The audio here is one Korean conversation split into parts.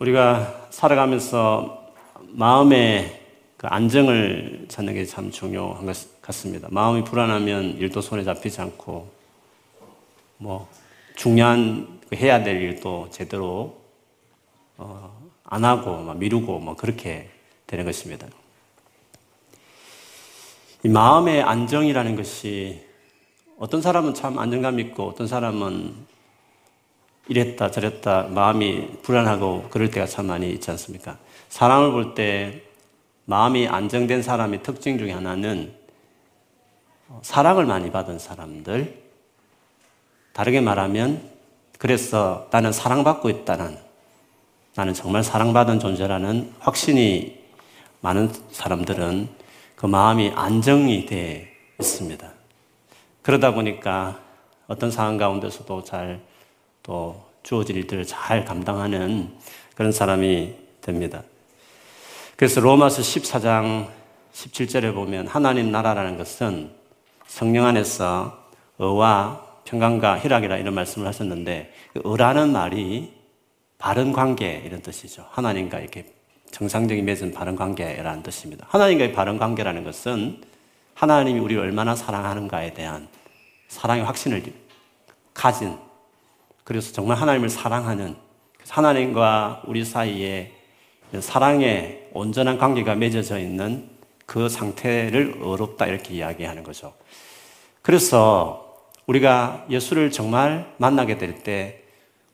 우리가 살아가면서 마음의 그 안정을 찾는 게 참 중요한 것 같습니다. 마음이 불안하면 일도 손에 잡히지 않고, 뭐, 중요한 그 해야 될 일도 제대로, 어, 안 하고, 미루고, 뭐, 그렇게 되는 것입니다. 이 마음의 안정이라는 것이 어떤 사람은 참 안정감 있고 어떤 사람은 이랬다 저랬다 마음이 불안하고 그럴 때가 참 많이 있지 않습니까? 사람을 볼 때 마음이 안정된 사람의 특징 중에 하나는 사랑을 많이 받은 사람들 다르게 말하면 그래서 나는 사랑받고 있다는 나는 정말 사랑받은 존재라는 확신이 많은 사람들은 그 마음이 안정이 돼 있습니다. 그러다 보니까 어떤 상황 가운데서도 잘 또 주어질 일들을 잘 감당하는 그런 사람이 됩니다. 그래서 로마서 14장 17절에 보면 하나님 나라라는 것은 성령 안에서 의와 평강과 희락이라 이런 말씀을 하셨는데 그 의라는 말이 바른 관계 이런 뜻이죠. 하나님과 이렇게 정상적인 맺은 바른 관계라는 뜻입니다. 하나님과의 바른 관계라는 것은 하나님이 우리를 얼마나 사랑하는가에 대한 사랑의 확신을 가진 그래서 정말 하나님을 사랑하는 하나님과 우리 사이에 사랑의 온전한 관계가 맺어져 있는 그 상태를 어렵다 이렇게 이야기하는 거죠. 그래서 우리가 예수를 정말 만나게 될 때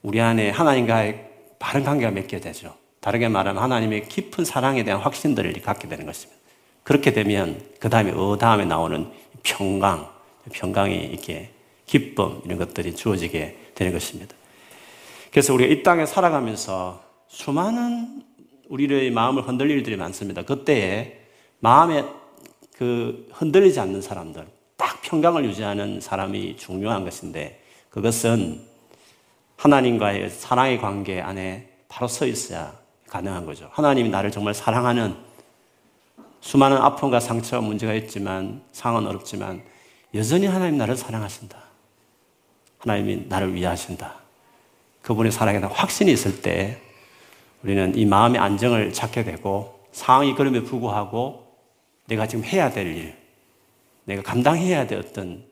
우리 안에 하나님과의 바른 관계가 맺게 되죠. 다르게 말하면 하나님의 깊은 사랑에 대한 확신들을 갖게 되는 것입니다. 그렇게 되면 그 다음에 어 다음에 나오는 평강, 평강이 이렇게 기쁨 이런 것들이 주어지게 되는 것입니다. 그래서 우리가 이 땅에 살아가면서 수많은 우리의 마음을 흔들릴 일들이 많습니다. 그때에 마음에 그 흔들리지 않는 사람들, 딱 평강을 유지하는 사람이 중요한 것인데 그것은 하나님과의 사랑의 관계 안에 바로 서 있어야 가능한 거죠. 하나님이 나를 정말 사랑하는 수많은 아픔과 상처 문제가 있지만 상황은 어렵지만 여전히 하나님 나를 사랑하신다. 하나님이 나를 위하신다. 그분의 사랑에 대한 확신이 있을 때 우리는 이 마음의 안정을 찾게 되고 상황이 그럼에 불구하고 내가 지금 해야 될 일, 내가 감당해야 될 어떤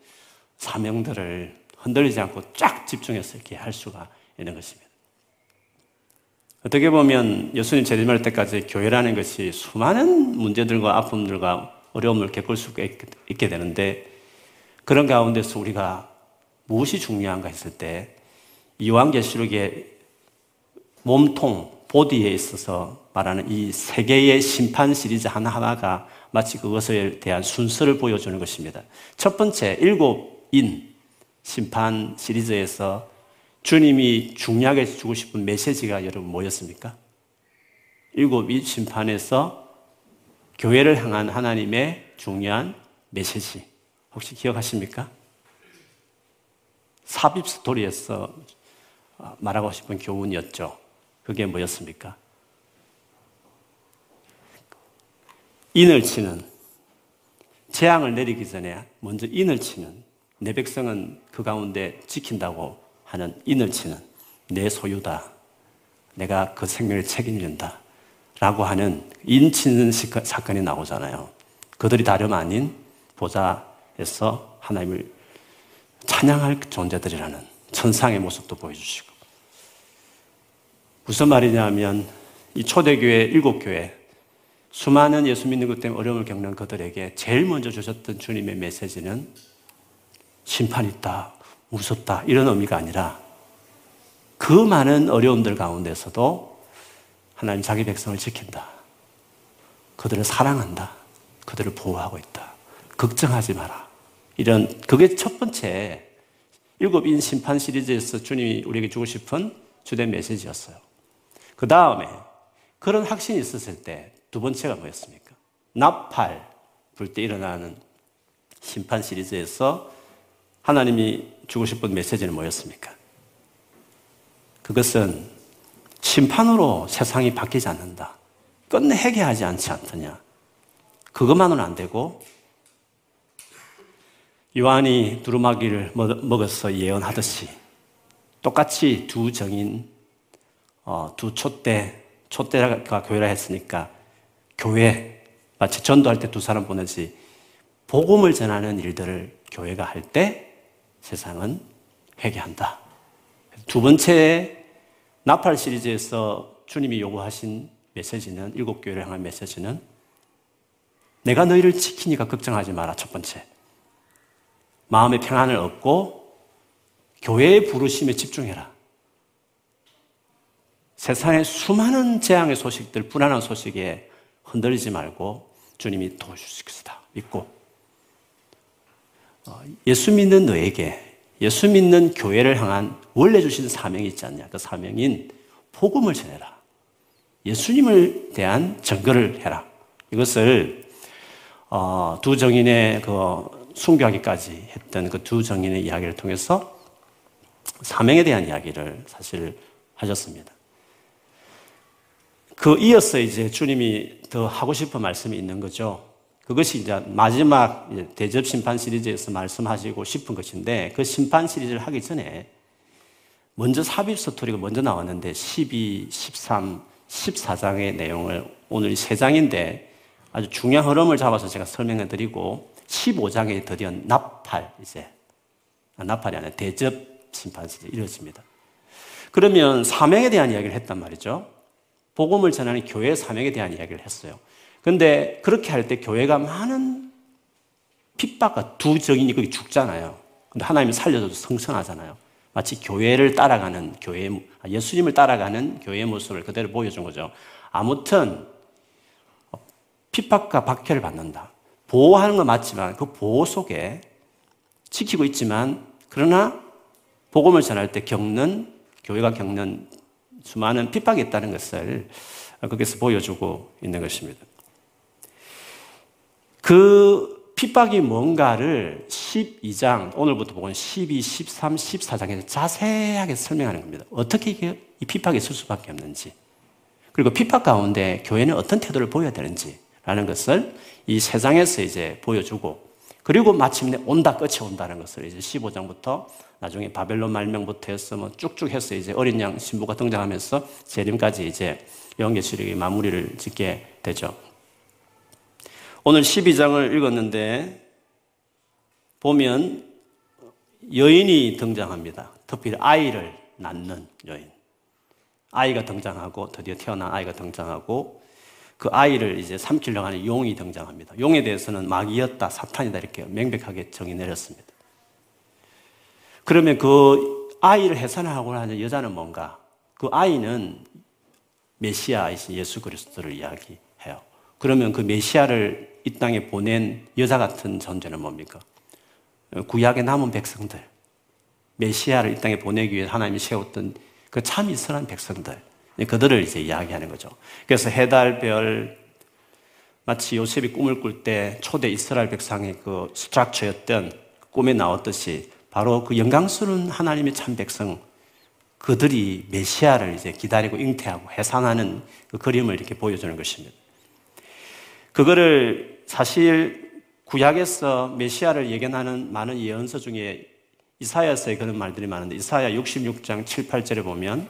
사명들을 흔들리지 않고 쫙 집중해서 이렇게 할 수가 있는 것입니다. 어떻게 보면 예수님 재림할 때까지 교회라는 것이 수많은 문제들과 아픔들과 어려움을 겪을 수가 있게 되는데 그런 가운데서 우리가 무엇이 중요한가 했을 때 이왕계시록의 몸통, 보디에 있어서 말하는 이 세계의 심판 시리즈 하나하나가 마치 그것에 대한 순서를 보여주는 것입니다. 첫 번째, 일곱 인 심판 시리즈에서 주님이 중요하게 주고 싶은 메시지가 여러분 뭐였습니까? 일곱 인 심판에서 교회를 향한 하나님의 중요한 메시지. 혹시 기억하십니까? 삽입 스토리에서 말하고 싶은 교훈이었죠. 그게 뭐였습니까? 인을 치는, 재앙을 내리기 전에 먼저 인을 치는, 내 백성은 그 가운데 지킨다고 하는 인을 치는 내 소유다. 내가 그 생명을 책임진다. 라고 하는 인 치는 사건이 나오잖아요. 그들이 다름 아닌 보좌에서 하나님을 찬양할 존재들이라는 천상의 모습도 보여주시고. 무슨 말이냐면 이 초대교회 일곱 교회 수많은 예수 믿는 것 때문에 어려움을 겪는 그들에게 제일 먼저 주셨던 주님의 메시지는 심판 있다, 무섭다 이런 의미가 아니라 그 많은 어려움들 가운데서도 하나님 자기 백성을 지킨다. 그들을 사랑한다. 그들을 보호하고 있다. 걱정하지 마라. 이런 그게 첫 번째 일곱 인 심판 시리즈에서 주님이 우리에게 주고 싶은 주된 메시지였어요. 그 다음에 그런 확신이 있었을 때 두 번째가 뭐였습니까? 나팔 불 때 일어나는 심판 시리즈에서 하나님이 주고 싶은 메시지는 뭐였습니까? 그것은 심판으로 세상이 바뀌지 않는다. 끝내 해결하지 않지 않느냐. 그것만은 안 되고 요한이 두루마기를 먹어서 예언하듯이 똑같이 두 정인, 어, 두 촛대 촛대가 교회라 했으니까 교회 마치 전도할 때 두 사람 보내지 복음을 전하는 일들을 교회가 할 때 세상은 회개한다. 두 번째 나팔 시리즈에서 주님이 요구하신 메시지는 일곱 교회를 향한 메시지는 내가 너희를 지키니까 걱정하지 마라. 첫 번째. 마음의 평안을 얻고 교회의 부르심에 집중해라. 세상의 수많은 재앙의 소식들, 불안한 소식에 흔들리지 말고 주님이 도와주실 것이다. 믿고 어, 예수 믿는 너에게 예수 믿는 교회를 향한 원래 주신 사명이 있지 않냐. 그 사명인 복음을 전해라. 예수님을 대한 증거를 해라. 이것을 어, 두 정인의 그 순교하기까지 했던 그 두 정인의 이야기를 통해서 사명에 대한 이야기를 사실 하셨습니다. 그 이어서 이제 주님이 더 하고 싶은 말씀이 있는 거죠. 그것이 이제 마지막 대접 심판 시리즈에서 말씀하시고 싶은 것인데 그 심판 시리즈를 하기 전에 먼저 삽입 스토리가 먼저 나왔는데 12, 13, 14장의 내용을 오늘 세 장인데 아주 중요한 흐름을 잡아서 제가 설명해 드리고 15장에 드디어 나팔 이제 아, 나팔이 아니라 대접 심판 시리즈 이루어집니다. 그러면 사명에 대한 이야기를 했단 말이죠. 복음을 전하는 교회 사명에 대한 이야기를 했어요. 근데 그렇게 할 때 교회가 많은 핍박과 두 정인이 거기 죽잖아요. 근데 하나님이 살려줘도 성천하잖아요. 마치 교회를 따라가는 교회, 아, 예수님을 따라가는 교회의 모습을 그대로 보여준 거죠. 아무튼 핍박과 박해를 받는다. 보호하는 건 맞지만 그 보호 속에 지키고 있지만 그러나 복음을 전할 때 겪는 교회가 겪는 수많은 핍박이 있다는 것을 거기서 보여주고 있는 것입니다. 그 핍박이 뭔가를 12장, 오늘부터 보면 12, 13, 14장에서 자세하게 설명하는 겁니다. 어떻게 이 핍박이 있을 수밖에 없는지. 그리고 핍박 가운데 교회는 어떤 태도를 보여야 되는지 라는 것을 이세 장에서 이제 보여주고, 그리고 마침내 온다, 끝이 온다는 것을 이제 15장부터 나중에 바벨론 말명부터 해서 뭐 쭉쭉 해서 이제 어린 양 신부가 등장하면서 재림까지 이제 영계시력이 마무리를 짓게 되죠. 오늘 12장을 읽었는데 보면 여인이 등장합니다. 특히 아이를 낳는 여인. 아이가 등장하고 드디어 태어난 아이가 등장하고 그 아이를 이제 삼키려고 하는 용이 등장합니다. 용에 대해서는 마귀였다, 사탄이다 이렇게 명백하게 정의 내렸습니다. 그러면 그 아이를 해산하고 하는 여자는 뭔가? 그 아이는 메시아이신 예수 그리스도를 이야기해요. 그러면 그 메시아를 이 땅에 보낸 여자 같은 존재는 뭡니까? 구약의 남은 백성들. 메시아를 이 땅에 보내기 위해 하나님이 세웠던 그 참 이스라엘 백성들. 그들을 이제 이야기하는 거죠. 그래서 해달, 별, 마치 요셉이 꿈을 꿀 때 초대 이스라엘 백성의 그 스트럭처였던 꿈에 나왔듯이 바로 그 영광스러운 하나님의 참 백성, 그들이 메시아를 이제 기다리고 잉태하고 해산하는 그 그림을 이렇게 보여주는 것입니다. 그거를 사실 구약에서 메시아를 예견하는 많은 예언서 중에 이사야서에 그런 말들이 많은데 이사야 66장 7, 8절에 보면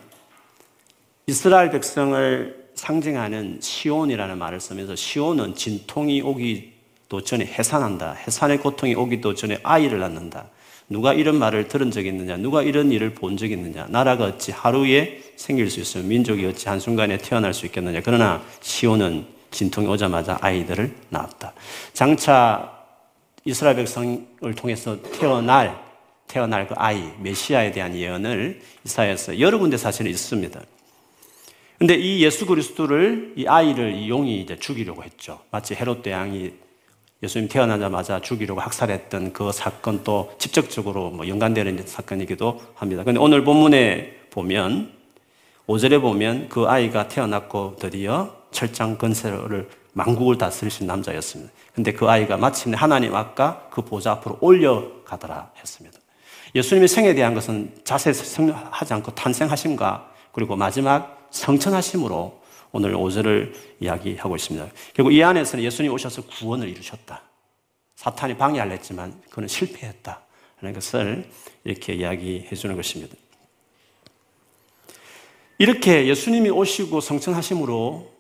이스라엘 백성을 상징하는 시온이라는 말을 쓰면서 시온은 진통이 오기도 전에 해산한다. 해산의 고통이 오기도 전에 아이를 낳는다. 누가 이런 말을 들은 적이 있느냐? 누가 이런 일을 본 적이 있느냐? 나라가 어찌 하루에 생길 수 있으며 민족이 어찌 한순간에 태어날 수 있겠느냐? 그러나 시온은 진통이 오자마자 아이들을 낳았다. 장차 이스라엘 백성을 통해서 태어날 태어날 그 아이 메시아에 대한 예언을 이사야서 여러 군데 사실은 있습니다. 근데 이 예수 그리스도를 이 아이를 이 용이 이제 죽이려고 했죠. 마치 헤롯 대왕이 예수님 태어나자마자 죽이려고 학살했던 그 사건도 직접적으로 뭐 연관되는 사건이기도 합니다. 근데 오늘 본문에 보면 5절에 보면 그 아이가 태어났고 드디어 철장 건설을 망국을 다스리신 남자였습니다. 근데 그 아이가 마침내 하나님 아까 그 보좌 앞으로 올려가더라 했습니다. 예수님의 생에 대한 것은 자세하지 않고 탄생하심과 그리고 마지막 성천하심으로 오늘 5절을 이야기하고 있습니다. 결국 이 안에서는 예수님 오셔서 구원을 이루셨다. 사탄이 방해하려 했지만 그는 실패했다. 하는 것을 이렇게 이야기해 주는 것입니다. 이렇게 예수님이 오시고 성천하심으로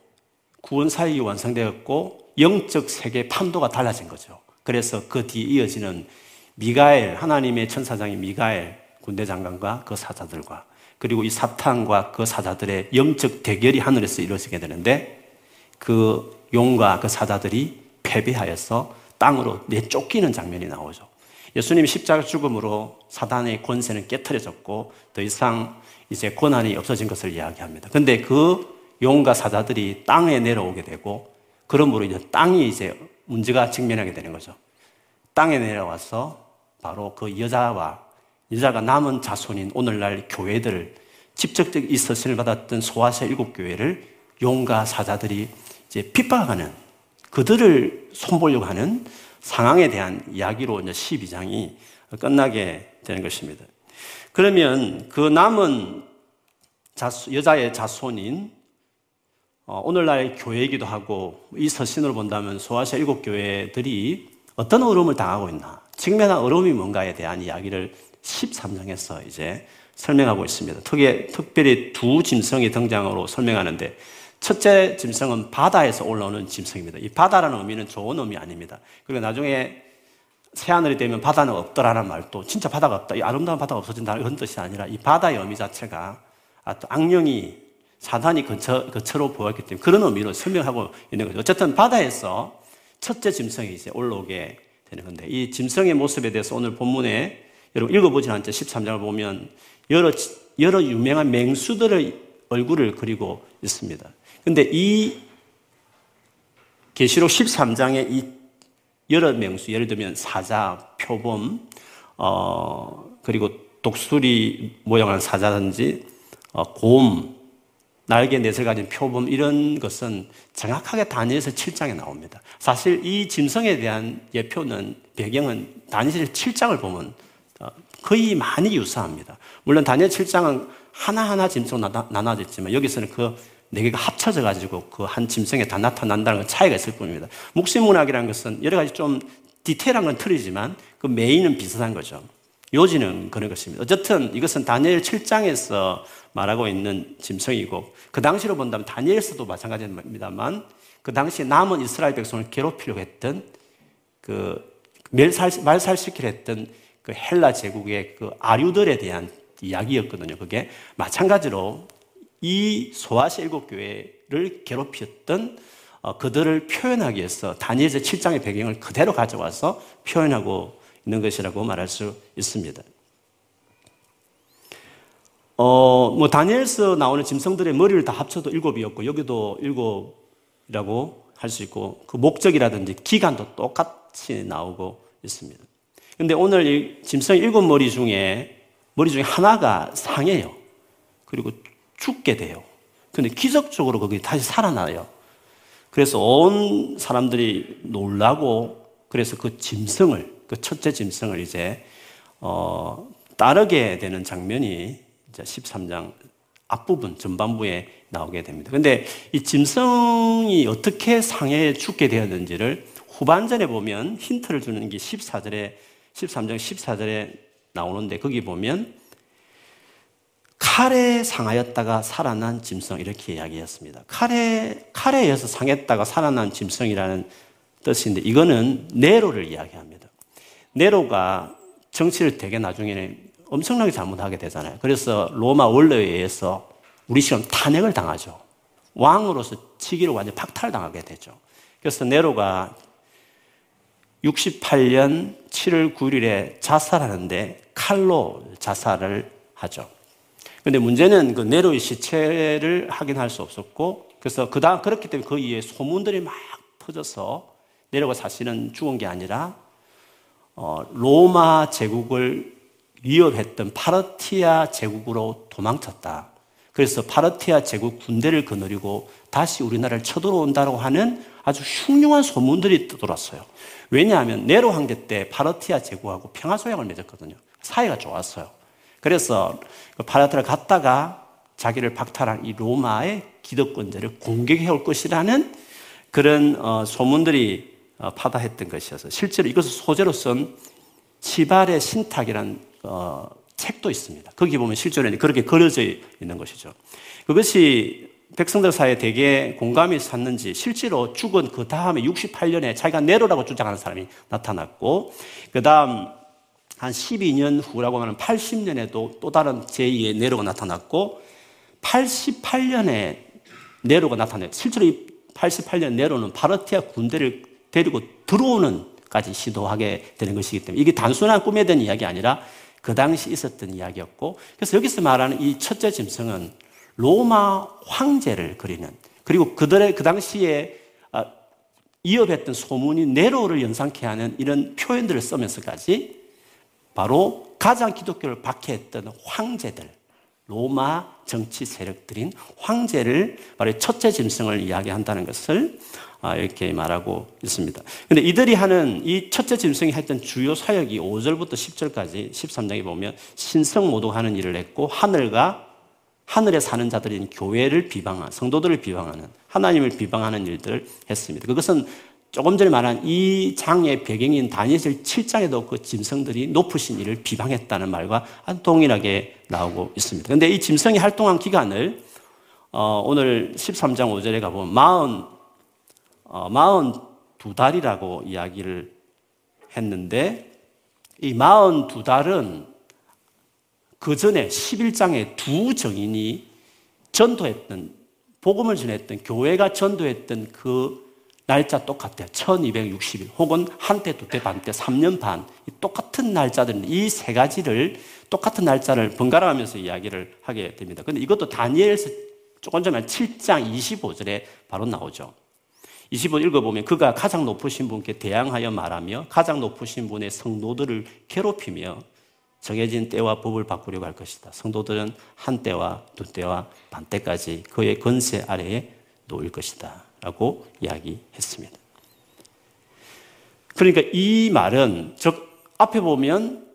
구원 사역이 완성되었고 영적 세계 판도가 달라진 거죠. 그래서 그 뒤에 이어지는 미가엘, 하나님의 천사장인 미가엘 군대 장관과 그 사자들과 그리고 이 사탄과 그 사자들의 영적 대결이 하늘에서 이루어지게 되는데 그 용과 그 사자들이 패배하여서 땅으로 내쫓기는 장면이 나오죠. 예수님이 십자가 죽음으로 사단의 권세는 깨뜨려졌고 더 이상 이제 고난이 없어진 것을 이야기합니다. 근데 그 용과 사자들이 땅에 내려오게 되고 그러므로 이제 땅이 이제 문제가 직면하게 되는 거죠. 땅에 내려와서 바로 그 여자와 여자가 남은 자손인 오늘날 교회들을 직접적 이서신을 받았던 소아시아 일곱 교회를 용과 사자들이 이제 핍박하는 그들을 손보려고 하는 상황에 대한 이야기로 이제 12장이 끝나게 되는 것입니다. 그러면 그 남은 자수, 여자의 자손인 어, 오늘날 교회이기도 하고 이 서신으로 본다면 소아시아 일곱 교회들이 어떤 어려움을 당하고 있나, 직면한 어려움이 뭔가에 대한 이야기를 13장에서 이제 설명하고 있습니다. 특히, 특별히 두 짐승의 등장으로 설명하는데 첫째 짐승은 바다에서 올라오는 짐승입니다. 이 바다라는 의미는 좋은 의미 아닙니다. 그리고 나중에 새하늘이 되면 바다는 없더라는 말도 진짜 바다가 없다. 이 아름다운 바다가 없어진다. 이런 뜻이 아니라 이 바다의 의미 자체가 악령이 사단이 거처, 거처로 보였기 때문에 그런 의미로 설명하고 있는 거죠. 어쨌든 바다에서 첫째 짐승이 이제 올라오게 되는 건데 이 짐승의 모습에 대해서 오늘 본문에 여러분 읽어보진 않죠. 13장을 보면 여러, 여러 유명한 맹수들의 얼굴을 그리고 있습니다. 근데 이 계시록 13장에 이 여러 명수, 예를 들면 사자, 표범, 어, 그리고 독수리 모양한 사자든지, 어, 곰, 날개 넷을 가진 표범, 이런 것은 정확하게 다니엘서 7장에 나옵니다. 사실 이 짐승에 대한 예표는, 배경은 다니엘 7장을 보면 어, 거의 많이 유사합니다. 물론 다니엘 7장은 하나하나 짐승 나눠졌지만 여기서는 그 네 개가 합쳐져 가지고 그 한 짐승에 다 나타난다는 건 차이가 있을 뿐입니다. 목신문학이라는 것은 여러 가지 좀 디테일한 건 틀리지만 그 메인은 비슷한 거죠. 요지는 그런 것입니다. 어쨌든 이것은 다니엘 7장에서 말하고 있는 짐승이고 그 당시로 본다면 다니엘서도 마찬가지입니다만 그 당시 남은 이스라엘 백성을 괴롭히려고 했던 그 멸살, 말살시키려 했던 그 헬라 제국의 그 아류들에 대한 이야기였거든요. 그게 마찬가지로 이 소아시 일곱 교회를 괴롭혔던 어, 그들을 표현하기 위해서 다니엘서 7장의 배경을 그대로 가져와서 표현하고 있는 것이라고 말할 수 있습니다. 어, 뭐 다니엘서 나오는 짐승들의 머리를 다 합쳐도 일곱이었고 여기도 일곱이라고 할 수 있고 그 목적이라든지 기간도 똑같이 나오고 있습니다. 근데 오늘 이 짐승 일곱 머리 중에 머리 중에 하나가 상해요. 그리고 죽게 돼요. 근데 기적적으로 거기 다시 살아나요. 그래서 온 사람들이 놀라고 그래서 그 짐승을 그 첫째 짐승을 이제 어, 따르게 되는 장면이 이제 13장 앞부분 전반부에 나오게 됩니다. 근데 이 짐승이 어떻게 상해에 죽게 되었는지를 후반전에 보면 힌트를 주는 게 14절에 13장 14절에 나오는데 거기 보면 칼에 상하였다가 살아난 짐승 이렇게 이야기했습니다. 칼에 칼에 의해서 상했다가 살아난 짐승이라는 뜻인데 이거는 네로를 이야기합니다. 네로가 정치를 되게 나중에는 엄청나게 잘못하게 되잖아요. 그래서 로마 원로에 의해서 우리처럼 탄핵을 당하죠. 왕으로서 치기를 완전 박탈당하게 되죠. 그래서 네로가 68년 7월 9일에 자살하는데 칼로 자살을 하죠. 근데 문제는 그 네로의 시체를 확인할 수 없었고, 그래서 그 다음, 그렇기 때문에 그 이후에 소문들이 막 퍼져서 네로가 사실은 죽은 게 아니라, 어, 로마 제국을 위협했던 파르티아 제국으로 도망쳤다. 그래서 파르티아 제국 군대를 거느리고 다시 우리나라를 쳐들어온다고 하는 아주 흉흉한 소문들이 떠돌았어요. 왜냐하면 네로 황제 때 파르티아 제국하고 평화소약을 맺었거든요. 사이가 좋았어요. 그래서 그 파라트를 갔다가 자기를 박탈한 이 로마의 기득권자를 공격해 올 것이라는 그런 어, 소문들이 어, 파다했던 것이어서 실제로 이것을 소재로 쓴 치발의 신탁이란 어, 책도 있습니다. 거기 보면 실존에 그렇게 그려져 있는 것이죠. 그것이 백성들 사이에 대개 공감이 샀는지 실제로 죽은 그 다음에 68년에 자기가 네로라고 주장하는 사람이 나타났고 그 다음 한 12년 후라고 하면 80년에도 또 다른 제2의 네로가 나타났고 88년에 네로가 나타났어요. 실제로 이 88년 네로는 파르티아 군대를 데리고 들어오는까지 시도하게 되는 것이기 때문에 이게 단순한 꿈에 대한 이야기 아니라 그 당시 있었던 이야기였고 그래서 여기서 말하는 이 첫째 짐승은 로마 황제를 그리는 그리고 그들의 그 당시에 아, 이어했던 소문이 네로를 연상케 하는 이런 표현들을 쓰면서까지 바로 가장 기독교를 박해했던 황제들, 로마 정치 세력들인 황제를 바로 첫째 짐승을 이야기한다는 것을 아, 이렇게 말하고 있습니다. 근데 이들이 하는 이 첫째 짐승이 했던 주요 사역이 5절부터 10절까지 13장에 보면 신성 모독하는 일을 했고 하늘과 하늘에 사는 자들인 교회를 비방한 성도들을 비방하는 하나님을 비방하는 일들을 했습니다. 그것은 조금 전에 말한 이 장의 배경인 다니엘 7장에도 그 짐승들이 높으신 이를 비방했다는 말과 동일하게 나오고 있습니다. 그런데 이 짐승이 활동한 기간을 어, 오늘 13장 5절에 가보면 40, 어, 42 달이라고 이야기를 했는데 이 42달은 그 전에 11장에 두 정인이 전도했던 복음을 전했던 교회가 전도했던 그 날짜 똑같아요. 1260일 혹은 한때, 두때, 반때, 3년 반 똑같은 날짜들은 이 세 가지를 똑같은 날짜를 번갈아 가면서 이야기를 하게 됩니다. 근데 이것도 다니엘서 조금 전에 7장 25절에 바로 나오죠. 25 읽어보면 그가 가장 높으신 분께 대항하여 말하며 가장 높으신 분의 성도들을 괴롭히며 정해진 때와 법을 바꾸려고 할 것이다. 성도들은 한 때와 두 때와 반 때까지 그의 건세 아래에 놓일 것이다. 라고 이야기했습니다. 그러니까 이 말은 즉 앞에 보면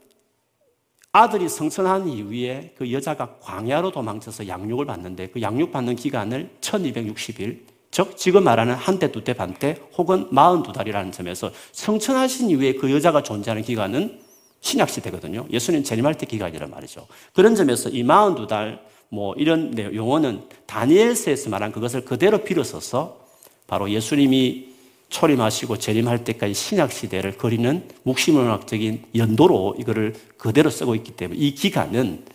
아들이 성천한 이후에 그 여자가 광야로 도망쳐서 양육을 받는데 그 양육 받는 기간을 1260일 즉 지금 말하는 한 때, 두 때, 반때 혹은 42달이라는 점에서 성천하신 이후에 그 여자가 존재하는 기간은 신약 시대거든요. 예수님 재림할 때 기간이란 말이죠. 그런 점에서 이 42달 뭐 이런 용어는 다니엘서에서 말한 그것을 그대로 빌어서서 바로 예수님이 초림하시고 재림할 때까지 신약 시대를 그리는 묵시문학적인 연도로 이거를 그대로 쓰고 있기 때문에 이 기간은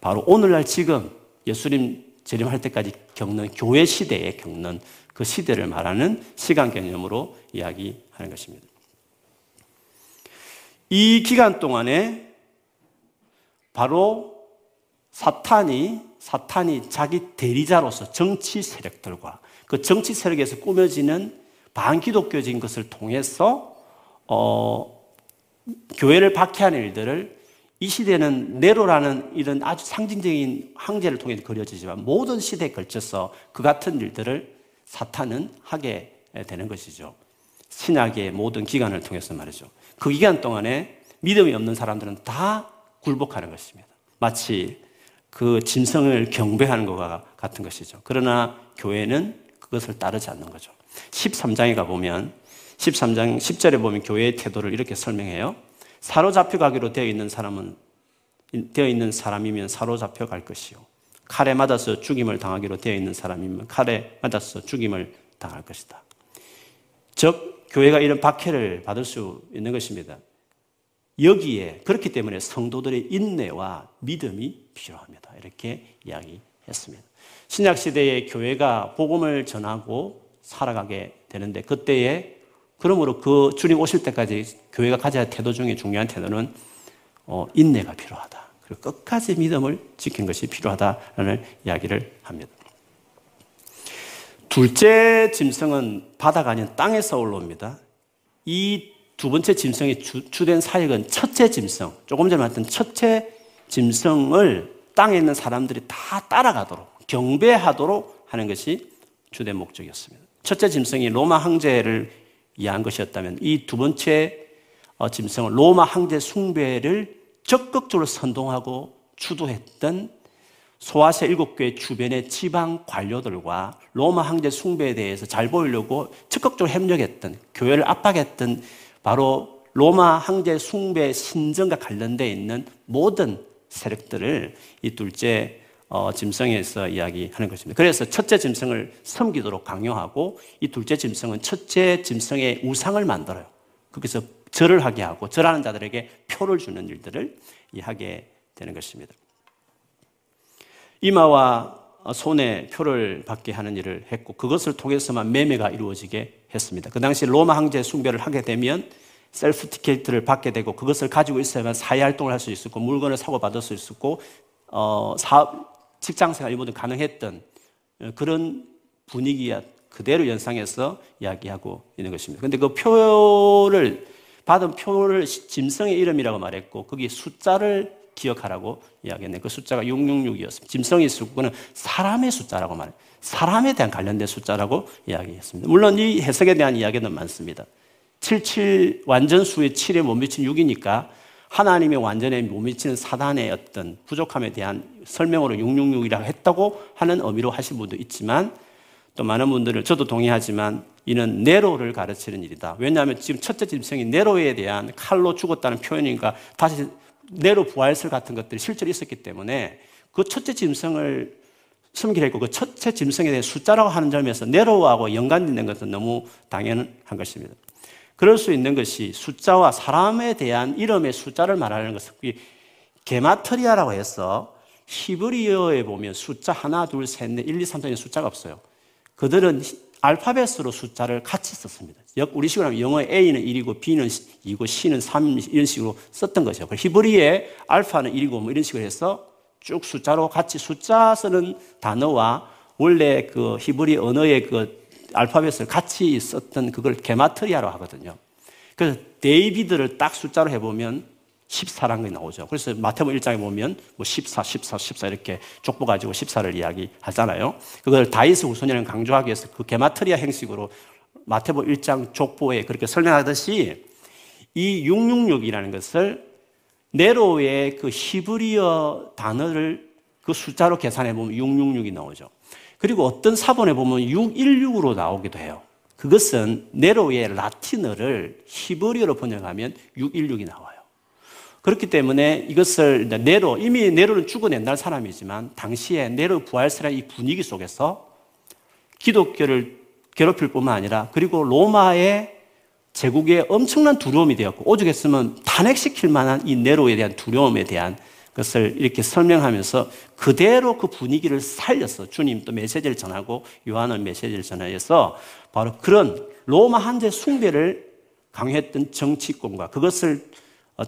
바로 오늘날 지금 예수님 재림할 때까지 겪는 교회 시대에 겪는 그 시대를 말하는 시간 개념으로 이야기하는 것입니다. 이 기간 동안에 바로 사탄이 사탄이 자기 대리자로서 정치 세력들과 그 정치 세력에서 꾸며지는 반기독교적인 것을 통해서 어, 교회를 박해하는 일들을 이 시대는 네로라는 이런 아주 상징적인 황제를 통해 그려지지만 모든 시대에 걸쳐서 그 같은 일들을 사탄은 하게 되는 것이죠. 신약의 모든 기간을 통해서 말이죠. 그 기간 동안에 믿음이 없는 사람들은 다 굴복하는 것입니다. 마치 그 짐승을 경배하는 것과 같은 것이죠. 그러나 교회는 그것을 따르지 않는 거죠. 13장에 가보면 13장 10절에 보면 교회의 태도를 이렇게 설명해요. 사로잡혀 가기로 되어 있는 사람은 되어 있는 사람이면 사로잡혀 갈 것이요. 칼에 맞아서 죽임을 당하기로 되어 있는 사람이면 칼에 맞아서 죽임을 당할 것이다. 즉 교회가 이런 박해를 받을 수 있는 것입니다. 여기에 그렇기 때문에 성도들의 인내와 믿음이 필요합니다. 이렇게 이야기했습니다. 신약 시대에 교회가 복음을 전하고 살아가게 되는데 그때에 그러므로 그 주님 오실 때까지 교회가 가져야 할 태도 중에 중요한 태도는 어, 인내가 필요하다. 그리고 끝까지 믿음을 지킨 것이 필요하다라는 이야기를 합니다. 둘째 짐승은 바다가 아닌 땅에서 올라옵니다. 이 두 번째 짐승의 주, 주된 사역은 첫째 짐승, 조금 전에 말했던 첫째 짐승을 땅에 있는 사람들이 다 따라가도록 경배하도록 하는 것이 주된 목적이었습니다. 첫째 짐승이 로마 황제를 이해한 것이었다면 이 두 번째 어, 짐승은 로마 황제 숭배를 적극적으로 선동하고 일곱 교회 주변의 지방 관료들과 로마 황제 숭배에 대해서 잘 보이려고 적극적으로 협력했던 교회를 압박했던 바로 로마 황제 숭배 신전과 관련되어 있는 모든 세력들을 이 둘째 어, 짐승에서 이야기하는 것입니다. 그래서 첫째 짐승을 섬기도록 강요하고 이 둘째 짐승은 첫째 짐승의 우상을 만들어요. 거기서 절을 하게 하고 절하는 자들에게 표를 주는 일들을 하게 되는 것입니다. 이마와 손에 표를 받게 하는 일을 했고 그것을 통해서만 매매가 이루어지게 했습니다. 그 당시 로마 황제 숭배를 하게 되면 셀프 티켓을 받게 되고 그것을 가지고 있어야만 사회 활동을 할 수 있었고 물건을 사고 받을 수 있었고 어, 사업, 직장 생활 모두 가능했던 그런 분위기야 그대로 연상해서 이야기하고 있는 것입니다. 근데 그 표를 받은 표를 짐승의 이름이라고 말했고 거기 숫자를 기억하라고 이야기했네. 그 숫자가 666이었습니다. 짐승의 수는 사람의 숫자라고 말해요. 사람에 대한 관련된 숫자라고 이야기했습니다. 물론 이 해석에 대한 이야기는 많습니다. 77 완전 수의 7에 못 미친 6이니까 하나님의 완전에 못 미치는 사단의 어떤 부족함에 대한 설명으로 666이라고 했다고 하는 의미로 하실 분도 있지만 또 많은 분들은 저도 동의하지만 이는 네로를 가르치는 일이다. 왜냐하면 지금 첫째 짐승이 네로에 대한 칼로 죽었다는 표현인가 다시 네로 부활설 같은 것들이 실제로 있었기 때문에 그 첫째 짐승을 숨기려 했고 그 첫째 짐승에 대해 숫자라고 하는 점에서 네로하고 연관되는 것은 너무 당연한 것입니다. 그럴 수 있는 것이 숫자와 사람에 대한 이름의 숫자를 말하는 것은 게마터리아라고 해서 히브리어에 보면 숫자 하나, 둘, 셋, 넷, 1, 2, 3, 4의 숫자가 없어요. 그들은 알파벳으로 숫자를 같이 썼습니다. 우리 식으로 하면 영어 A는 1이고 B는 2고 C는 3 이런 식으로 썼던 거죠. 히브리의 알파는 1이고 뭐 이런 식으로 해서 쭉 숫자로 같이 숫자 쓰는 단어와 원래 그 히브리 언어의 그 알파벳을 같이 썼던 그걸 게마트리아로 하거든요. 그래서 데이비드를 딱 숫자로 해보면 14라는 게 나오죠. 그래서 마태복 1장에 보면 뭐 14, 14, 14 이렇게 족보 가지고 14를 이야기하잖아요. 그걸 다윗의 후손이라는 강조하기 위해서 그 게마트리아 형식으로 마태복 1장 족보에 그렇게 설명하듯이 이 666이라는 것을 네로의 그 히브리어 단어를 그 숫자로 계산해 보면 666이 나오죠. 그리고 어떤 사본에 보면 616으로 나오기도 해요. 그것은 네로의 라틴어를 히브리어로 번역하면 616이 나와요. 그렇기 때문에 이것을 네로, 이미 네로는 죽은 옛날 사람이지만 당시에 네로 부활설이라는 이 분위기 속에서 기독교를 괴롭힐 뿐만 아니라 그리고 로마의 제국에 엄청난 두려움이 되었고 오죽했으면 탄핵시킬 만한 이 네로에 대한 두려움에 대한 것을 이렇게 설명하면서 그대로 그 분위기를 살려서 주님 또 메시지를 전하고 요한은 메시지를 전하여서 바로 그런 로마 한제 숭배를 강요했던 정치권과 그것을 어,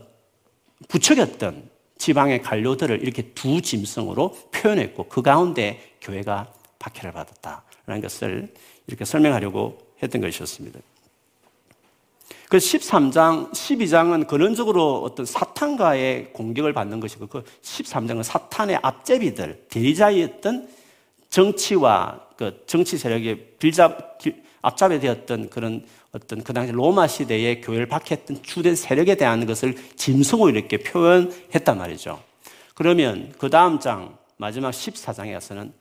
부추겼던 지방의 관료들을 이렇게 두 짐승으로 표현했고 그 가운데 교회가 박해를 받았다라는 것을 이렇게 설명하려고 했던 것이었습니다. 그 13장, 12장은 근원적으로 어떤 사탄과의 공격을 받는 것이고 그 13장은 사탄의 앞제비들, 대리자였던 정치와 그 정치 세력의 빌잡, 앞잡이 되었던 그런 어떤 그 당시 로마 시대의 교회를 박했던 주된 세력에 대한 것을 짐승으로 이렇게 표현했단 말이죠. 그러면 그 다음 장, 마지막 14장에 가서는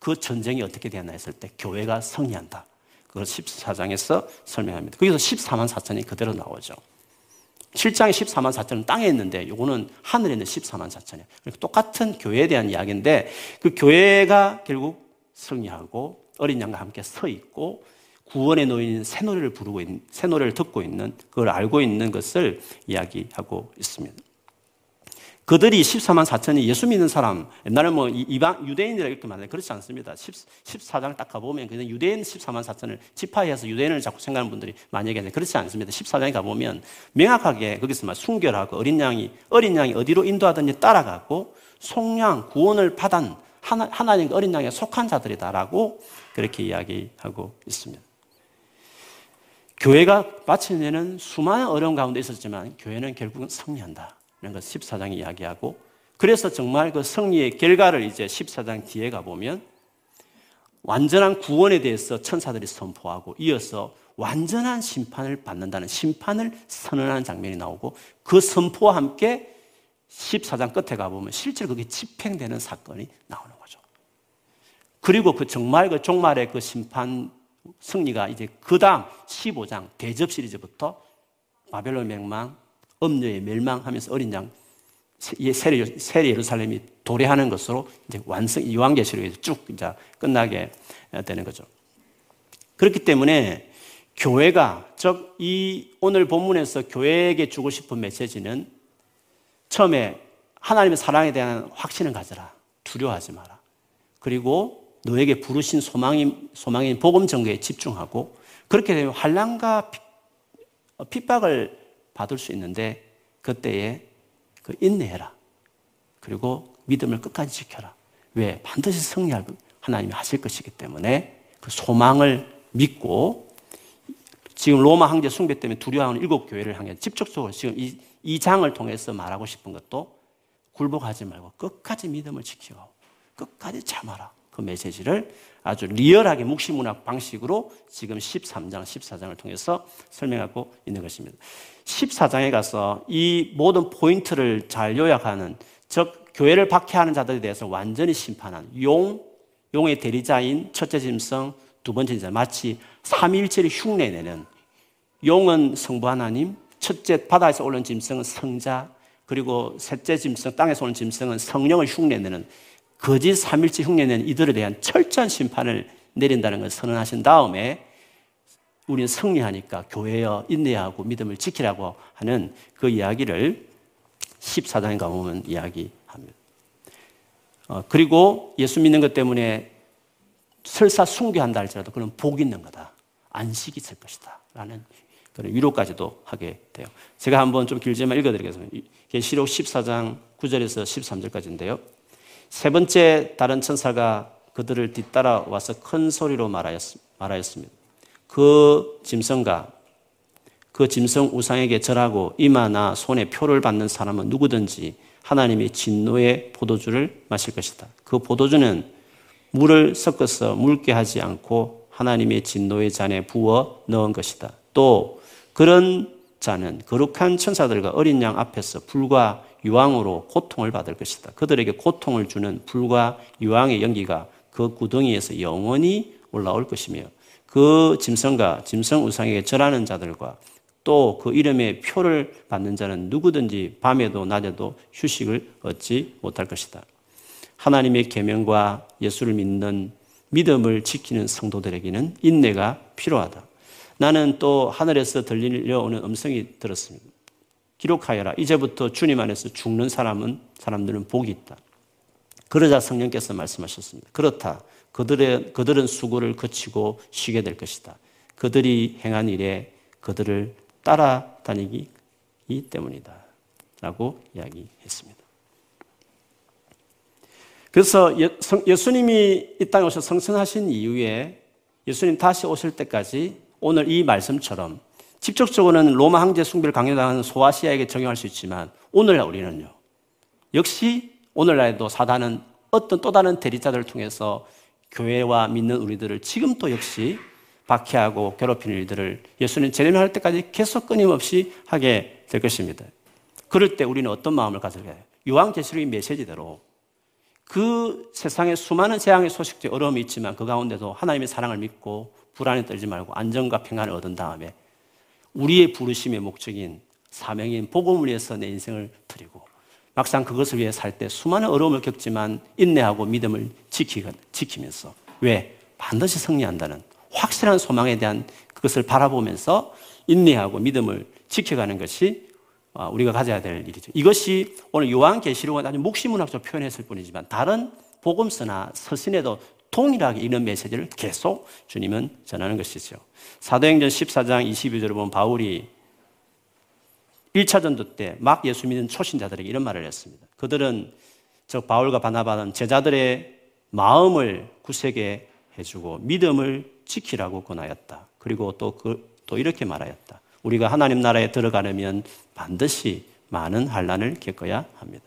그 전쟁이 어떻게 되었나 했을 때 교회가 승리한다. 그걸 14장에서 설명합니다. 거기서 14만 4천이 그대로 나오죠. 7장에 14만 4천은 땅에 있는데 이거는 하늘에 있는 14만 4천이에요. 똑같은 교회에 대한 이야기인데 그 교회가 결국 승리하고 어린 양과 함께 서 있고 구원에 놓인 새 노래를 부르고 있는 새 노래를 듣고 있는 그걸 알고 있는 것을 이야기하고 있습니다. 그들이 14만 4천이 예수 믿는 사람, 옛날에 뭐 이방, 유대인이라 이렇게 말해요. 그렇지 않습니다. 10, 14장 딱 가보면 그냥 유대인 14만 4천을 지파해서 유대인을 자꾸 생각하는 분들이 많이 얘기하는데 그렇지 않습니다. 14장에 가보면 명확하게 거기서 막 순결하고 어린 양이, 어린 양이 어디로 인도하든지 따라가고 송양, 구원을 받은 하나, 하나님 어린 양에 속한 자들이다라고 그렇게 이야기하고 있습니다. 교회가 마치는 수많은 어려운 가운데 있었지만 교회는 결국은 승리한다. 이런 걸 14장이 이야기하고 그래서 정말 그 승리의 결과를 이제 14장 뒤에 가보면 완전한 구원에 대해서 천사들이 선포하고 이어서 완전한 심판을 받는다는 심판을 선언하는 장면이 나오고 그 선포와 함께 14장 끝에 가보면 실제로 그게 집행되는 사건이 나오는 거죠. 그리고 그 정말 그 종말의 그 심판 승리가 이제 그 다음 15장 대접 시리즈부터 바벨론 맹망, 엄녀의 멸망하면서 어린 양새 예루살렘이 도래하는 것으로 이제 완성 요한계시록에서 쭉 이제 끝나게 되는 거죠. 그렇기 때문에 교회가 즉 이 오늘 본문에서 교회에게 주고 싶은 메시지는 처음에 하나님의 사랑에 대한 확신을 가져라. 두려워하지 마라. 그리고 너에게 부르신 소망인 소망인 복음 전거에 집중하고 그렇게 되면 환란과 핍박을 받을 수 있는데 그때에 그 인내해라. 그리고 믿음을 끝까지 지켜라. 왜? 반드시 승리할 하나님이 하실 것이기 때문에 그 소망을 믿고 지금 로마 황제 숭배 때문에 두려워하는 일곱 교회를 향해 직접적으로 지금 이, 이 장을 통해서 말하고 싶은 것도 굴복하지 말고 끝까지 믿음을 지키고 끝까지 참아라. 그 메시지를 아주 리얼하게 묵시문학 방식으로 지금 13장, 14장을 통해서 설명하고 있는 것입니다. 14장에 가서 이 모든 포인트를 잘 요약하는 즉 교회를 박해하는 자들에 대해서 완전히 심판한 용, 용의 대리자인 첫째 짐승, 두 번째 짐승 마치 삼일체를 흉내내는 용은 성부 하나님, 첫째 바다에서 올른 짐승은 성자, 그리고 셋째 짐승, 땅에서 오는 짐승은 성령을 흉내내는 거짓 삼일체 흉내내는 이들에 대한 철저한 심판을 내린다는 것을 선언하신 다음에 우리는 승리하니까 교회여 인내하고 믿음을 지키라고 하는 그 이야기를 14장에 가보면 이야기합니다. 어, 그리고 예수 믿는 것 때문에 설사 숭배한다 할지라도 그는 복 있는 거다. 안식이 있을 것이다. 라는 그런 위로까지도 하게 돼요. 제가 한번 좀 길지만 읽어드리겠습니다. 계시록 14장 9절에서 13절까지인데요. 세 번째 다른 천사가 그들을 뒤따라 와서 큰 소리로 말하였습니다. 그 짐승과 그 짐승 우상에게 절하고 이마나 손에 표를 받는 사람은 누구든지 하나님의 진노의 포도주를 마실 것이다. 그 포도주는 물을 섞어서 묽게 하지 않고 하나님의 진노의 잔에 부어 넣은 것이다. 또 그런 자는 거룩한 천사들과 어린 양 앞에서 불과 유황으로 고통을 받을 것이다. 그들에게 고통을 주는 불과 유황의 연기가 그 구덩이에서 영원히 올라올 것이며 그 짐승과 짐승 우상에게 절하는 자들과 또 그 이름의 표를 받는 자는 누구든지 밤에도 낮에도 휴식을 얻지 못할 것이다. 하나님의 계명과 예수를 믿는 믿음을 지키는 성도들에게는 인내가 필요하다. 나는 또 하늘에서 들려오는 음성이 들었습니다. 기록하여라. 이제부터 주님 안에서 죽는 사람은 사람들은 복이 있다. 그러자 성령께서 말씀하셨습니다. 그렇다. 그들의, 그들은 수고를 거치고 쉬게 될 것이다. 그들이 행한 일에 그들을 따라다니기 때문이다. 라고 이야기했습니다. 그래서 예수님이 이 땅에 오셔 성천하신 이후에 예수님 다시 오실 때까지 오늘 이 말씀처럼 직접적으로는 로마 황제 숭배를 강요당하는 소아시아에게 적용할 수 있지만 오늘날 우리는요. 역시 오늘날에도 사단은 어떤 또 다른 대리자들을 통해서 교회와 믿는 우리들을 지금 또 역시 박해하고 괴롭히는 일들을 예수님 재림할 때까지 계속 끊임없이 하게 될 것입니다. 그럴 때 우리는 어떤 마음을 가져야 해요? 요한 계시록의 메시지대로 그 세상에 수많은 재앙의 소식들 어려움이 있지만 그 가운데도 하나님의 사랑을 믿고 불안에 떨지 말고 안정과 평안을 얻은 다음에 우리의 부르심의 목적인 사명인 복음을 위해서 내 인생을 드리고 막상 그것을 위해 살 때 수많은 어려움을 겪지만 인내하고 믿음을 지키면서 왜? 반드시 승리한다는 확실한 소망에 대한 그것을 바라보면서 인내하고 믿음을 지켜가는 것이 어, 우리가 가져야 될 일이죠. 이것이 오늘 요한계시록은 아주 묵시문학적으로 표현했을 뿐이지만 다른 복음서나 서신에도 동일하게 이런 메시지를 계속 주님은 전하는 것이죠. 사도행전 14장 22절을 보면 바울이 1차 전도 때 막 예수 믿는 초신자들에게 이런 말을 했습니다. 그들은 저 바울과 바나바는 제자들의 마음을 굳세게 해주고 믿음을 지키라고 권하였다. 그리고 또, 그, 또 이렇게 말하였다. 우리가 하나님 나라에 들어가려면 반드시 많은 환란을 겪어야 합니다.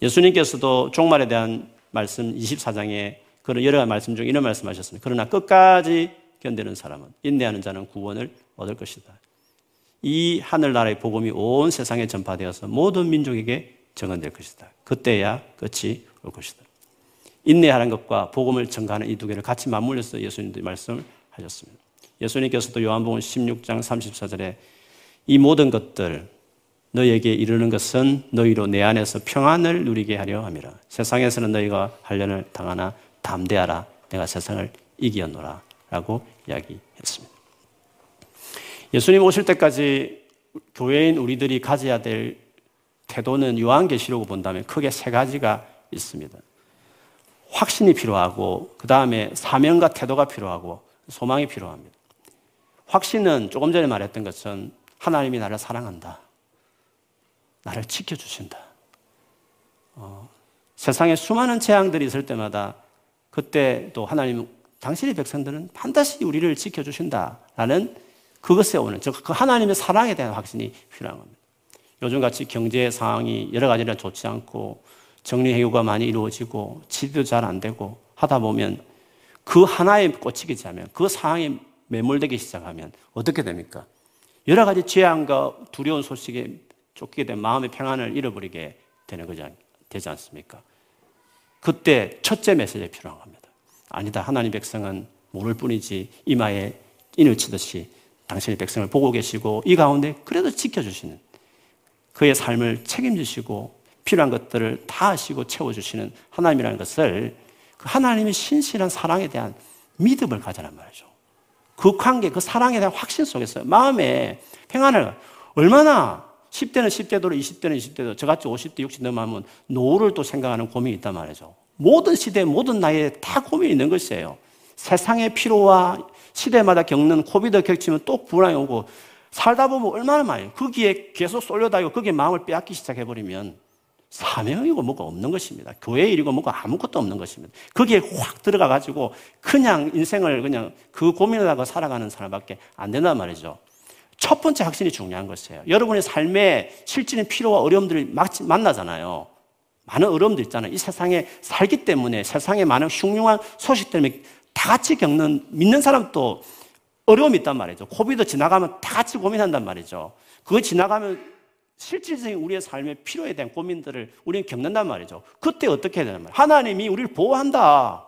예수님께서도 종말에 대한 말씀 24장에 그런 여러 가지 말씀 중 이런 말씀하셨습니다. 그러나 끝까지 견디는 사람은 인내하는 자는 구원을 얻을 것이다. 이 하늘나라의 복음이 온 세상에 전파되어서 모든 민족에게 정언될 것이다. 그때야 끝이 올 것이다. 인내하는 것과 복음을 전가하는 이 두 개를 같이 맞물려서 예수님도 말씀을 하셨습니다. 예수님께서도 요한복음 16장 34절에 이 모든 것들 너희에게 이르는 것은 너희로 내 안에서 평안을 누리게 하려 함이라. 세상에서는 너희가 한련을 당하나 담대하라. 내가 세상을 이기었노라. 라고 이야기했습니다. 예수님 오실 때까지 교회인 우리들이 가져야 될 태도는 요한계시록을 본다면 크게 세 가지가 있습니다. 확신이 필요하고 그 다음에 사명과 태도가 필요하고 소망이 필요합니다. 확신은 조금 전에 말했던 것은 하나님이 나를 사랑한다. 나를 지켜주신다. 어, 세상에 수많은 재앙들이 있을 때마다 그때 또 하나님, 당신의 백성들은 반드시 우리를 지켜주신다라는 그것에 오는, 그 하나님의 사랑에 대한 확신이 필요한 겁니다. 요즘 같이 경제 상황이 여러 가지나 좋지 않고 정리 해고가 많이 이루어지고 치료도 잘 안 되고 하다 보면 그 하나에 꽂히기 시작하면 그 상황에 매몰되기 시작하면 어떻게 됩니까? 여러 가지 재앙과 두려운 소식에 쫓기게 된 마음의 평안을 잃어버리게 되는 거지 되지 않습니까? 그때 첫째 메시지가 필요한 겁니다. 아니다. 하나님 백성은 모를 뿐이지 이마에 인을 치듯이 당신의 백성을 보고 계시고 이 가운데 그래도 지켜주시는 그의 삶을 책임지시고 필요한 것들을 다 하시고 채워주시는 하나님이라는 것을 그 하나님의 신실한 사랑에 대한 믿음을 가져란 말이죠. 그 관계, 그 사랑에 대한 확신 속에서 마음에 평안을 얼마나 10대는 10대도 20대는 20대도 저같이 50대, 60대 넘으면 노후를 또 생각하는 고민이 있단 말이죠. 모든 시대, 모든 나이에 다 고민이 있는 것이에요. 세상의 피로와 시대마다 겪는 코비드 격치면 또 불안이 오고 살다 보면 얼마나 많이 거기에 계속 쏠려다니고 거기에 마음을 빼앗기 시작해버리면 사명이고 뭐가 없는 것입니다. 교회 일이고 뭐가 아무것도 없는 것입니다. 거기에 확 들어가가지고 그냥 인생을 그냥 그 고민을 하고 살아가는 사람밖에 안 된단 말이죠. 첫 번째 확신이 중요한 것이에요. 여러분의 삶에 실질의 필요와 어려움들이 만나잖아요. 많은 어려움들 있잖아요. 이 세상에 살기 때문에 세상에 많은 흉흉한 소식 때문에 다 같이 겪는 믿는 사람도 어려움이 있단 말이죠. 코비드 지나가면 다 같이 고민한단 말이죠. 그거 지나가면 실질적인 우리의 삶의 필요에 대한 고민들을 우리는 겪는단 말이죠. 그때 어떻게 해야 되는 말이에요? 하나님이 우리를 보호한다.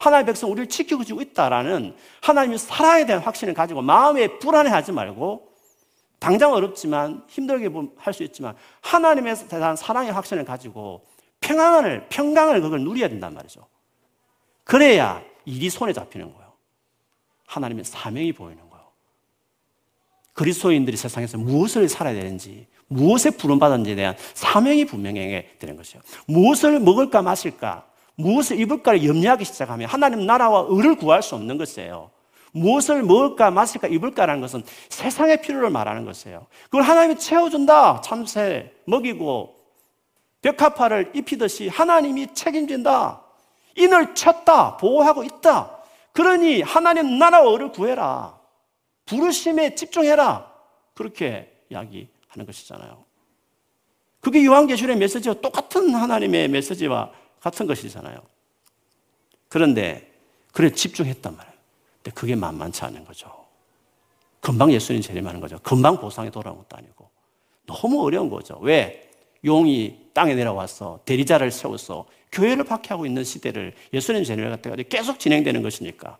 하나님의 백성 우리를 지켜주고 있다라는 하나님의 사랑에 대한 확신을 가지고 마음에 불안해하지 말고 당장 어렵지만 힘들게 할 수 있지만 하나님에 대한 사랑의 확신을 가지고 평안을 평강을 그걸 누려야 된단 말이죠. 그래야 일이 손에 잡히는 거예요. 하나님의 사명이 보이는 거예요. 그리스도인들이 세상에서 무엇을 살아야 되는지, 무엇에 부름받았는지에 대한 사명이 분명해야 되는 것이요. 무엇을 먹을까 마실까, 무엇을 입을까를 염려하기 시작하면 하나님 나라와 의를 구할 수 없는 것이에요. 무엇을 먹을까 마실까 입을까라는 것은 세상의 필요를 말하는 것이에요. 그걸 하나님이 채워준다. 참새 먹이고 벽화파를 입히듯이 하나님이 책임진다. 인을 쳤다. 보호하고 있다. 그러니 하나님 나라와 의를 구해라. 부르심에 집중해라. 그렇게 이야기하는 것이잖아요. 그게 요한계시의 메시지와 똑같은 하나님의 메시지와 같은 것이잖아요. 그런데 그래 집중했단 말이에요. 근데 그게 만만치 않은 거죠. 금방 예수님 재림하는 거죠. 금방 보상에 돌아온 것도 아니고. 너무 어려운 거죠. 왜? 용이 땅에 내려와서 대리자를 세워서 교회를 박해하고 있는 시대를 예수님 재림을 갖다가 계속 진행되는 것이니까.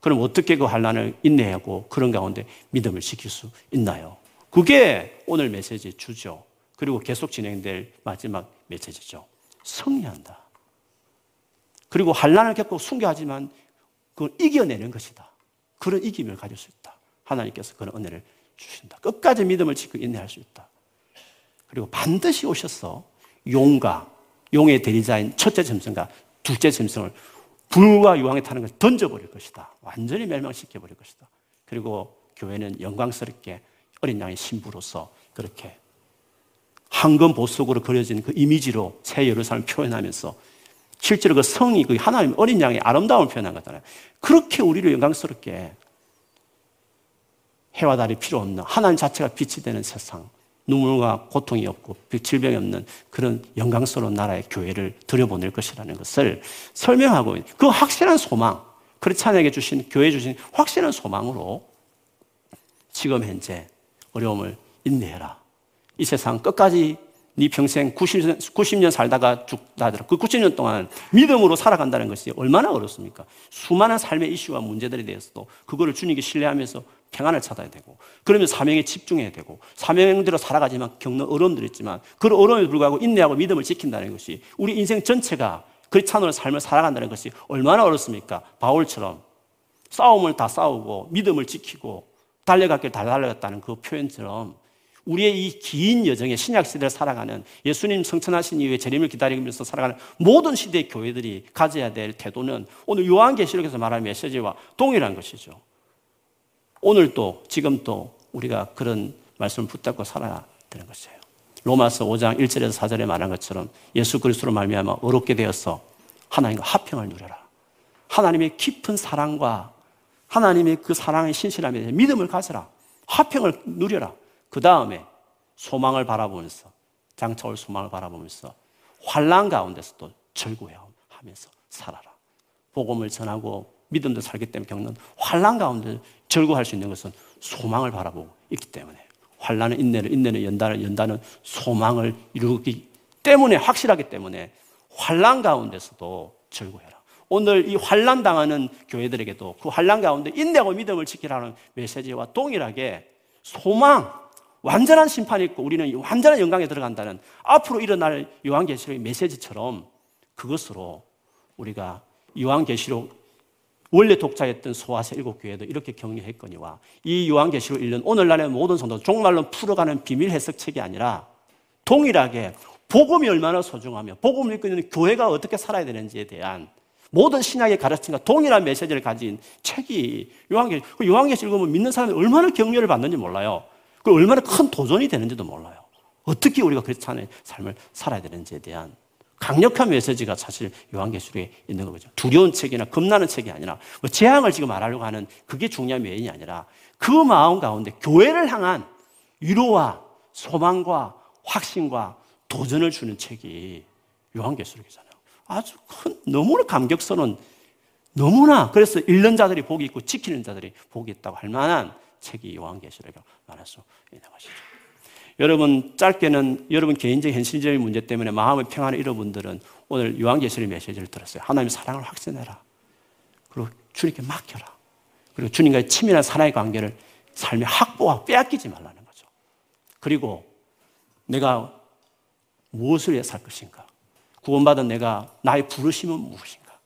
그럼 어떻게 그 환란을 인내하고 그런 가운데 믿음을 지킬 수 있나요? 그게 오늘 메시지 주죠. 그리고 계속 진행될 마지막 메시지죠. 승리한다. 그리고 환란을 겪고 순교하지만 그걸 이겨내는 것이다. 그런 이김을 가질 수 있다. 하나님께서 그런 은혜를 주신다. 끝까지 믿음을 지키고 인내할 수 있다. 그리고 반드시 오셔서 용과 용의 대리자인 첫째 짐승과 둘째 짐승을 불과 유황에 타는 것을 던져버릴 것이다. 완전히 멸망시켜버릴 것이다. 그리고 교회는 영광스럽게 어린 양의 신부로서 그렇게 황금 보석으로 그려진 그 이미지로 새 예루살렘을 표현하면서 실제로 그 성이 그 하나님 어린 양의 아름다움을 표현한 거잖아요. 그렇게 우리를 영광스럽게 해와 달이 필요 없는 하나님 자체가 빛이 되는 세상, 눈물과 고통이 없고 질병이 없는 그런 영광스러운 나라의 교회를 들여보낼 것이라는 것을 설명하고 그 확실한 소망, 크리스찬에게 주신 교회 주신 확실한 소망으로 지금 현재 어려움을 인내해라. 이 세상 끝까지 네 평생 90년, 90년 살다가 죽다 하더라. 그 90년 동안 믿음으로 살아간다는 것이 얼마나 어렵습니까? 수많은 삶의 이슈와 문제들에 대해서도 그거를 주님께 신뢰하면서 평안을 찾아야 되고 그러면 사명에 집중해야 되고 사명대로 살아가지만 겪는 어려움들이 있지만 그런 어려움에 불구하고 인내하고 믿음을 지킨다는 것이 우리 인생 전체가 크리스찬으로 삶을 살아간다는 것이 얼마나 어렵습니까? 바울처럼 싸움을 다 싸우고 믿음을 지키고 달려갔길 다 달려갔다는 그 표현처럼 우리의 이 긴 여정에 신약 시대를 살아가는 예수님 성천하신 이후에 재림을 기다리면서 살아가는 모든 시대의 교회들이 가져야 될 태도는 오늘 요한계시록에서 말하는 메시지와 동일한 것이죠. 오늘도 지금도 우리가 그런 말씀을 붙잡고 살아야 되는 것이에요. 로마서 5장 1절에서 4절에 말한 것처럼 예수 그리스도로 말미암아 어렵게 되어서 하나님과 화평을 누려라. 하나님의 깊은 사랑과 하나님의 그 사랑의 신실함에 대해 믿음을 가져라. 화평을 누려라. 그 다음에 소망을 바라보면서 장차 올 소망을 바라보면서 환란 가운데서도 절구하면서 살아라. 복음을 전하고 믿음도 살기 때문에 겪는 환란 가운데 절구할 수 있는 것은 소망을 바라보고 있기 때문에 환란은 인내를 인내는 연단을 연단은 소망을 이루기 때문에 확실하기 때문에 환란 가운데서도 절구해라. 오늘 이 환란 당하는 교회들에게도 그 환란 가운데 인내하고 믿음을 지키라는 메시지와 동일하게 소망, 완전한 심판이 있고 우리는 완전한 영광에 들어간다는 앞으로 일어날 요한계시록의 메시지처럼 그것으로 우리가 요한계시록 원래 독자였던 소아세 일곱 교회도 이렇게 격려했거니와 이 요한계시록 읽는 오늘날의 모든 성도 종말로 풀어가는 비밀 해석책이 아니라 동일하게 복음이 얼마나 소중하며 복음을 있는 교회가 어떻게 살아야 되는지에 대한 모든 신약의 가르침과 동일한 메시지를 가진 책이 요한계시록. 그 요한계시록 읽으면 믿는 사람이 얼마나 격려를 받는지 몰라요. 그 얼마나 큰 도전이 되는지도 몰라요. 어떻게 우리가 그리스도의 삶을 살아야 되는지에 대한 강력한 메시지가 사실 요한계시록에 있는 거죠. 두려운 책이나 겁나는 책이 아니라 뭐 재앙을 지금 말하려고 하는 그게 중요한 메인이 아니라 그 마음 가운데 교회를 향한 위로와 소망과 확신과 도전을 주는 책이 요한계시록이잖아요. 아주 큰 너무나 감격스러운 너무나 그래서 읽는 자들이 복이 있고 지키는 자들이 복이 있다고 할 만한 책이 요한계시록이라고 말할 수 있는 것이죠. 여러분 짧게는 여러분 개인적 현실적인 문제 때문에 마음의 평안을 잃은 분들은 오늘 요한계시록 메시지를 들었어요. 하나님의 사랑을 확신해라. 그리고 주님께 맡겨라. 그리고 주님과의 친밀한 사랑의 관계를 삶의 확보와 빼앗기지 말라는 거죠. 그리고 내가 무엇을 위해 살 것인가? 구원받은 내가 나의 부르심은 무엇인가?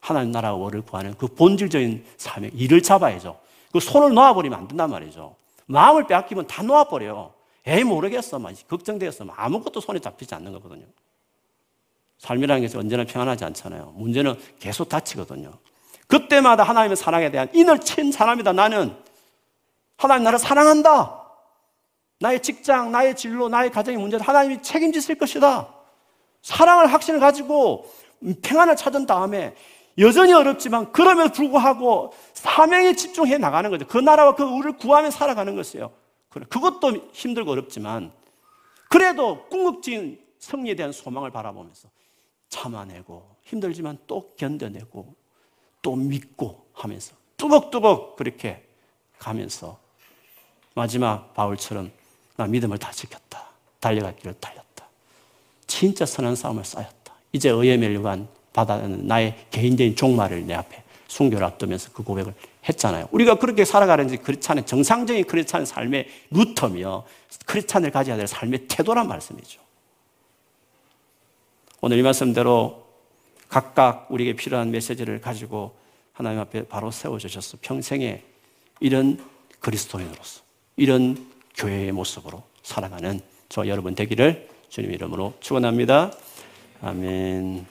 하나님 나라와 월을 구하는 그 본질적인 사명, 일을 잡아야죠. 그 손을 놓아버리면 안 된단 말이죠. 마음을 빼앗기면 다 놓아버려요. 에이, 모르겠어. 막 걱정되었어. 아무것도 손에 잡히지 않는 거거든요. 삶이라는 것이 언제나 평안하지 않잖아요. 문제는 계속 다치거든요. 그때마다 하나님의 사랑에 대한 인을 친 사람이다. 나는 하나님 나를 사랑한다. 나의 직장, 나의 진로, 나의 가정의 문제를 하나님이 책임지실 것이다. 사랑을 확신을 가지고 평안을 찾은 다음에 여전히 어렵지만 그럼에도 불구하고 사명에 집중해 나가는 거죠. 그 나라와 그 우리를 구하며 살아가는 것이에요. 그것도 힘들고 어렵지만 그래도 궁극적인 승리에 대한 소망을 바라보면서 참아내고 힘들지만 또 견뎌내고 또 믿고 하면서 뚜벅뚜벅 그렇게 가면서 마지막 바울처럼 나 믿음을 다 지켰다. 달려갈 길을 달렸다. 진짜 선한 싸움을 쌓였다. 이제 의의 멸류관 받아는 나의 개인적인 종말을 내 앞에 순교를 앞두면서 그 고백을 했잖아요. 우리가 그렇게 살아가는지 크리스찬의 정상적인 크리스찬 삶의 루터며 크리스찬을 가져야 될 삶의 태도란 말씀이죠. 오늘 이 말씀대로 각각 우리에게 필요한 메시지를 가지고 하나님 앞에 바로 세워주셔서 평생에 이런 그리스도인으로서 이런 교회의 모습으로 살아가는 저 여러분 되기를 주님 이름으로 축원합니다. 아멘.